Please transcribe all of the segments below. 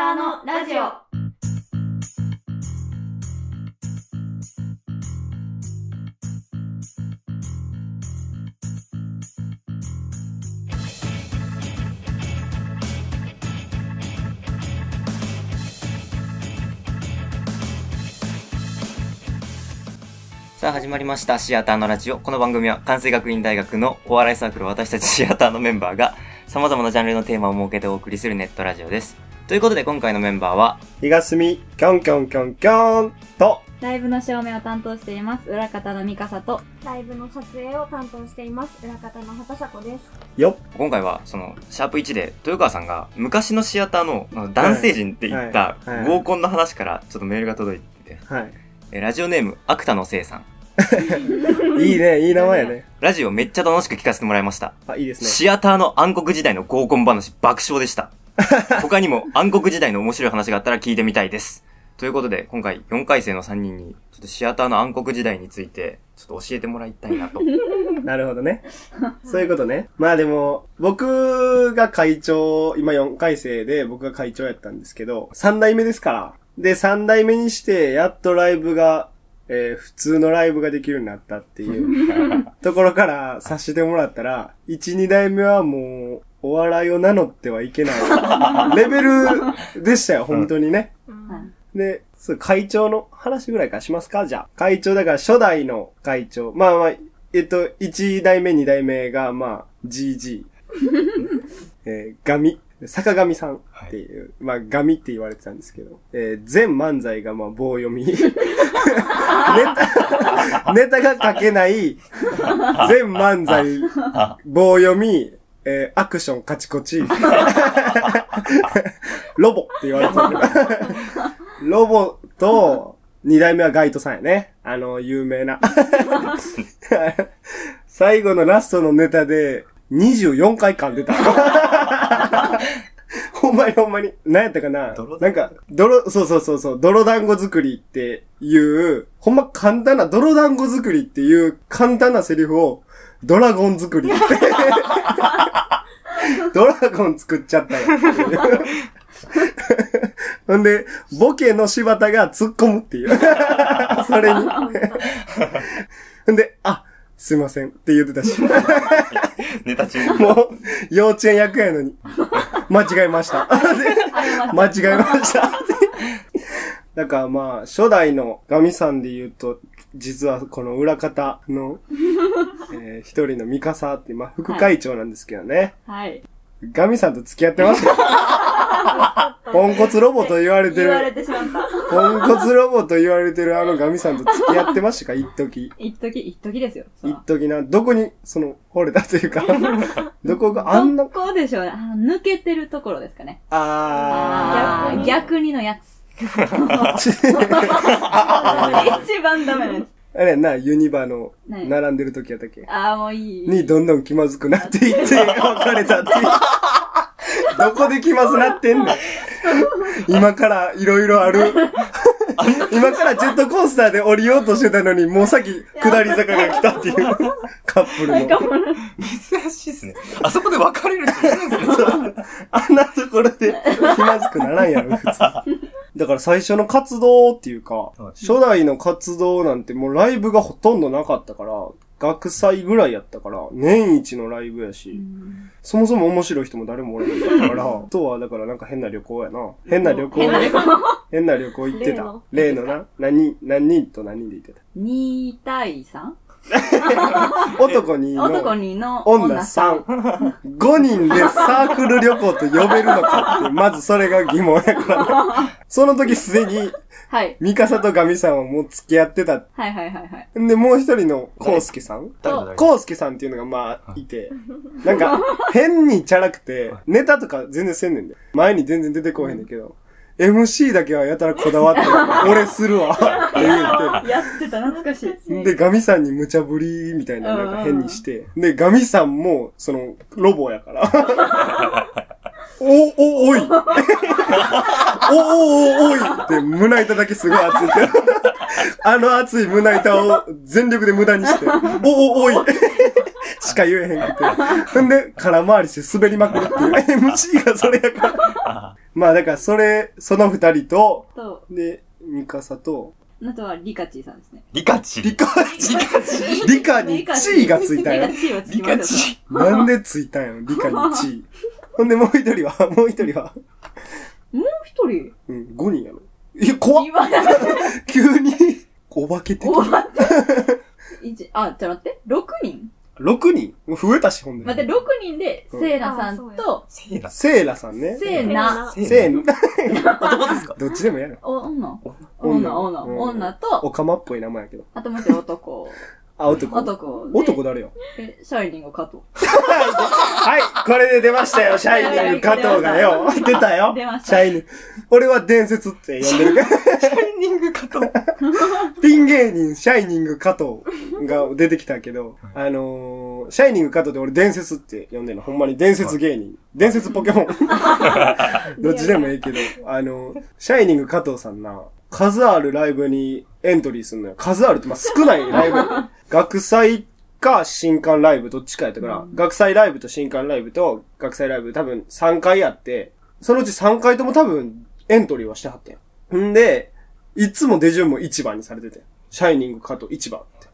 ターのラジオ。さあ始まりましたシアターのラジオ。この番組は関西学院大学のお笑いサークル私たちシアターのメンバーが様々なジャンルのテーマを設けてお送りするネットラジオです。ということで今回のメンバーは、東み、キョンキョンキョンキョンと、ライブの照明を担当しています。裏方のミカサと。ライブの撮影を担当しています。裏方の畑迫です。よっ。今回はそのシャープ1で豊川さんが昔のシアターのあの男性陣って言ったはいはい合コンの話からちょっとメールが届いてて、はい。えラジオネーム、アクタのせいさん。いいね、いい名前やね。ラジオめっちゃ楽しく聞かせてもらいました。あ、いいですね。シアターの暗黒時代の合コン話爆笑でした。他にも暗黒時代の面白い話があったら聞いてみたいです。ということで、今回4回生の3人に、ちょっとシアターの暗黒時代について、ちょっと教えてもらいたいなと。なるほどね。そういうことね。まあでも、僕が会長、今4回生で僕が会長やったんですけど、3代目ですから。で、3代目にして、やっとライブが、えー普通のライブができるようになったっていう ところからさせてもらったら、1、2代目はもう、お笑いを名乗ってはいけない レベルでしたよ、本当にね。で、そう、会長の話ぐらいからしますか？じゃあ。会長だから初代の会長。まあまあ、えっと、1代目、2代目が、まあ、GG。えー、ガミ。坂上さんっていう、まあ、ガミって言われてたんですけど、えー、全漫才が、まあ、棒読み。ネタ、ネタが書けない、全漫才、棒読み、えー、アクションカチコチ。ロボって言われてたけど。ロボと、二代目はガイトさんやね。あの、有名な。最後のラストのネタで、24回噛んでた。ほんまにほんまに。何やったかな泥なんか、泥、そうそうそうそう、泥団子作りっていう、ほんま簡単な、泥団子作りっていう簡単なセリフを、ドラゴン作りって。ドラゴン作っちゃったよ。ほんで、ボケの柴田が突っ込むっていう。それに。ほんで、あ、すいませんって言ってたし。ネタ中に。もう、幼稚園役やのに。間違えました。間違えました。だからまあ、初代のガミさんで言うと、実はこの裏方の、えー一人のミカサって、まあ、副会長なんですけどね。はい。ガミさんと付き合ってました。ポンコツロボと言われて言われる、てしまった。ポンコツロボと言われてるあのガミさんと付き合ってましたか？一時。一時、一時ですよ。一時な、どこに、その、惚れたというか、どこがあんなど、こでしょうね。あの抜けてるところですかね。あ逆逆にのやつ。ー。一番ダメなやつ。あれやな、ユニバの、何並んでる時やったっけ？ああ、もういい。にどんどん気まずくなっていって、別れたっていう。どこで気まずなってんの？今からいろいろある。今からジェットコースターで降りようとしてたのに、もうさっき下り坂が来たっていうカップルの。珍しいですね。あそこで別れる人いるんですあんなところで気まずくならんやろ、普通。だから最初の活動っていうか、初代の活動なんてもうライブがほとんどなかったから、学祭ぐらいやったから、年一のライブやし、そもそも面白い人も誰もおらへんかったから、あとはだからなんか変な旅行やな。変な旅行。変な旅行。変な旅行行ってた例の。例のな。何人、何人と何人で行ってた？2対 3? 男にの男2の女3。5人でサークル旅行と呼べるのかって、まずそれが疑問やからな。その時すでに、はい。ミカサとガミさんはもう付き合ってた。はいはいはいはい。んで、もう一人のコウスケさん？誰だ誰だ？コウスケさんっていうのがまあ、いて。なんか、変にチャラくて、ネタとか全然せんねんで。前に全然出てこへんねんけど。MC だけはやたらこだわって、俺するわって言。やってた、懐かしい。で、ガミさんに無茶ぶりみたいな、なんか変にして。で、ガミさんも、その、ロボやから。お、お、おい お、お、お、おいって胸板だけすごい熱いけど。あの熱い胸板を全力で無駄にして、お、お、おい しか言えへんくて。ほんで、空回りして滑りまくるっていう。MC がそれやから。まあだからそれ、その二人と、と、で、ミカサと、あとはリカチーさんですね。リカチ。リカチ、リカにチーがついたんやリカ。チーはつリきますよ。カチ。なんでついたんやろ、リカにチー。ほんでもう一人は、もう一人は、もう一人？うん、5人やろ。いや、怖っ言わない。急に、お化け的。お待って。一、あ、ちょっと待って。6人？6人？増えたし、ほんで。待って、6人で、うんセイナさんあと、セーラセイラさんね。セイナ、セセイナ。男ですか？どっちでもやる。お女女女、女、うん女と、おかまっぽい名前やけど。あともう一人男。あ、男。男で。男誰よ。え、シャイニング加藤。はい、これで出ましたよ、シャイニング加藤がよ。出たよ。出ましたシャイニング。俺は伝説って呼んでるから。シャイニングかと。ピン芸人、シャイニング加藤が出てきたけど、あのー、シャイニング加藤で俺伝説って呼んでるの。ほんまに伝説芸人。伝説ポケモン。どっちでもいいけど、あの、シャイニング加藤さんな、数あるライブにエントリーするのよ。数あるって、まあ、少ない ライブ。学祭か新刊ライブどっちかやったから、学祭ライブと新刊ライブと学祭ライブ多分3回やって、そのうち3回とも多分エントリーはしてはってん。んで、いつも出順も1番にされてて。シャイニング加藤1番って。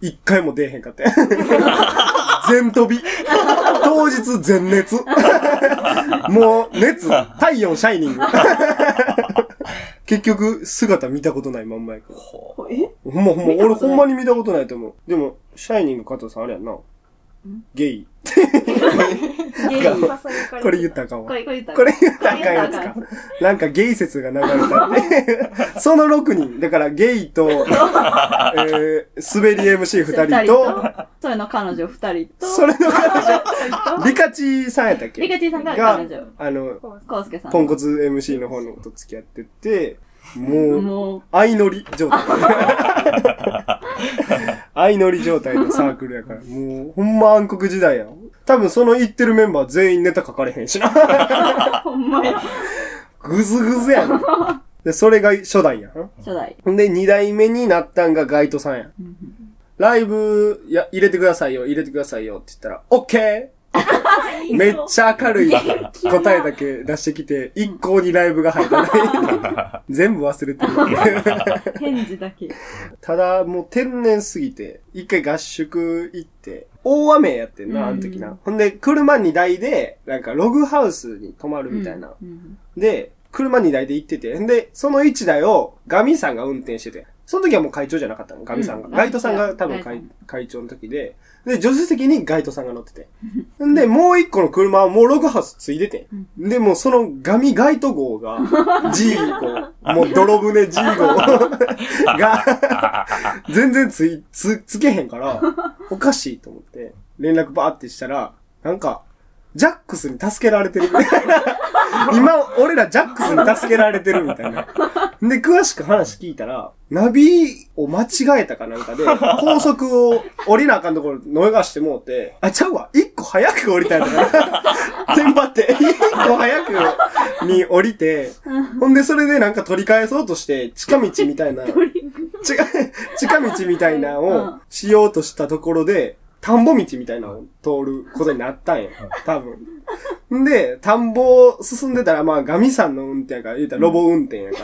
一回も出えへんかって。全飛び。当日全熱。もう、熱、体温シャイニング。結局、姿見たことないまんまやけど。え？ほんまほんま、俺ほんまに見たことないと思う。でも、シャイニング加藤さんあれやんな。ゲイ。ゲイ。誘いかれこれ言ったらあかんわ。これ、これ言ったらこれ言ったらあかんやつかか。なんかゲイ説が流れたって。その6人。だからゲイと、えー、滑り MC2 人と、それの彼女二人と、それの彼女、リカチさんやったっけ？リカチーさんがが彼女。あの、コウスケさん。ポンコツ MC の方のと付き合ってて、もう、も相乗り状態。相乗り状態のサークルやから、もう、ほんま暗黒時代や。多分その言ってるメンバー全員ネタ書かれへんしな。う、ほんまや。ぐずぐずやな。で、それが初代やん。初代。ほんで、二代目になったんがガイトさんや。ライブ、や、入れてくださいよ、入れてくださいよって言ったら、オッケー めっちゃ明るい答えだけ出してきて、一向にライブが入らない。全部忘れてる。返事だけ。ただ、もう天然すぎて、一回合宿行って、大雨やってんな、あの時な。ほんで、車2台で、なんかログハウスに泊まるみたいな。うんで、車2台で行ってて、んで、その1台をガミさんが運転してて、その時はもう会長じゃなかったの、ガミさんが。うん。ガイトさんが多分会会長の時で、で、助手席にガイトさんが乗ってて。ん で、もう一個の車はもうログハウスついてて。で、もうそのガミガイト号が、G 号、もう泥船 G 号が、全然つい、つ、つけへんから、おかしいと思って、連絡バーってしたら、なんか、ジャックスに助けられてるみたいな。今、俺らジャックスに助けられてるみたいな。で、詳しく話聞いたら、ナビを間違えたかなんかで、高速を降りなあかんところ逃してもうて、あ、ちゃうわ、一個早く降りたんだから、テンパって、一個早くに降りて、ほんでそれでなんか取り返そうとして、近道みたいな、ち近道みたいなのをしようとしたところで、田んぼ道みたいなのを通ることになったんや。多分。んで、田んぼを進んでたら、まあ、ガミさんの運転やから、言うたらロボ運転やか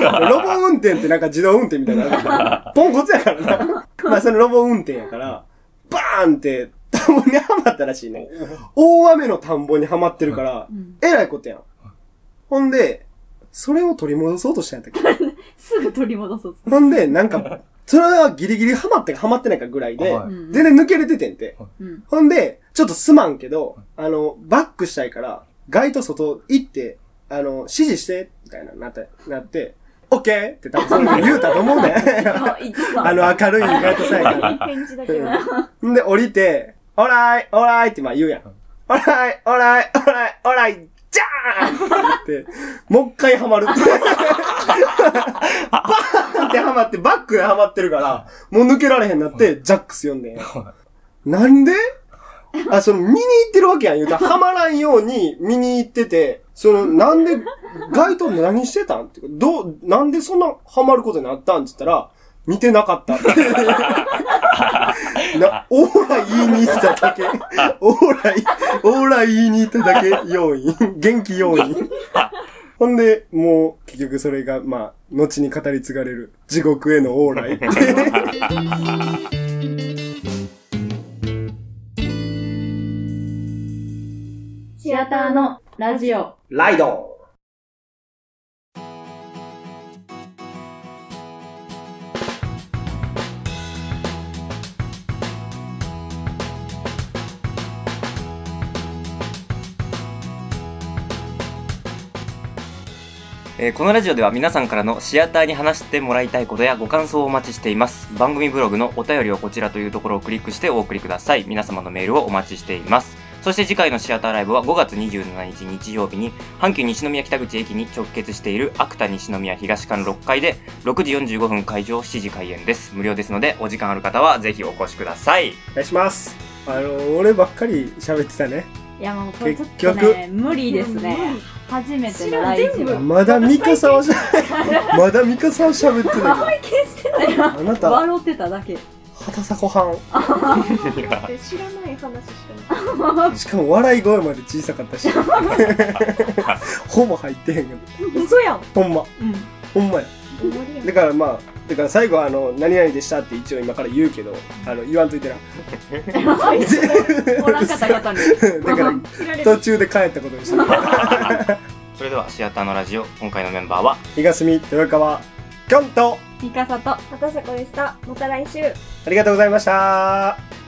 ら。ロボ運転ってなんか自動運転みたいなのあるから。ポンコツやからな。まあ、そのロボ運転やから、バーンって田んぼにはまったらしいね。大雨の田んぼにはまってるから、えらいことやん。ほんで、それを取り戻そうとしたんやったっけ？すぐ取り戻そう。ほんで、なんか、それはギリギリハマってかハマってないかぐらいで、はいうん全然抜けれててんて。うん。ほんで、ちょっとすまんけど、あの、バックしたいから、ガイド外行って、あの、指示して、みたいな、なって、なって、オッケーって多分その時言うたと思うね。あ、いつだあの、明るいガイドさんやから。返事だけど。んで、降りて、オーライ、オーライってまあ言うやん。オーライ、オーライ、オーライ、オーライ、じゃーんって言って、もう一回ハマるって。バーンってハマって、バックでハマってるから、もう抜けられへんなって、ジャックス読んでん。なんで？あ、その、見に行ってるわけやん。言うたら、ハマらんように見に行ってて、その、なんで、ガイド何してたん？ってどう、なんでそんなハマることになったん？って言ったら、見てなかった。な、オーラ言いに行っただけ。オーラい、オーラ言いに行っただけ要因。元気要因。ほんで、もう、結局それが、まあ、後に語り継がれる、地獄への往来。シアターのラジオ。ライドえーこのラジオでは皆さんからのシアターに話してもらいたいことやご感想をお待ちしています。番組ブログのお便りをこちらというところをクリックしてお送りください。皆様のメールをお待ちしています。そして次回のシアターライブは5月27日日曜日に阪急西宮北口駅に直結しているアクタ西宮東館6階で6時45分会場7時開演です。無料ですのでお時間ある方はぜひお越しください。お願いします。あの、俺ばっかり喋ってたね。いやもうこれちょっ結局とね、無理ですね。初めてのラジオ。知らん全部まだミカさんはしゃ、まだミカさんは喋ってたけど。あなた、笑ってただけ。畑迫はで知らない話しかん。しかも笑い声まで小さかったし。ほぼ入ってへんけど。ない嘘やんほんま。うん。ほんまや。だからまあ、だから最後あの、何々でしたって一応今から言うけど、あの、言わんといてな。おらんかったことに。だから、途中で帰ったことにした。それではシアターのラジオ、今回のメンバーは東住豊川、キョンと、ミカサと。畑迫でしたまた来週ありがとうございました。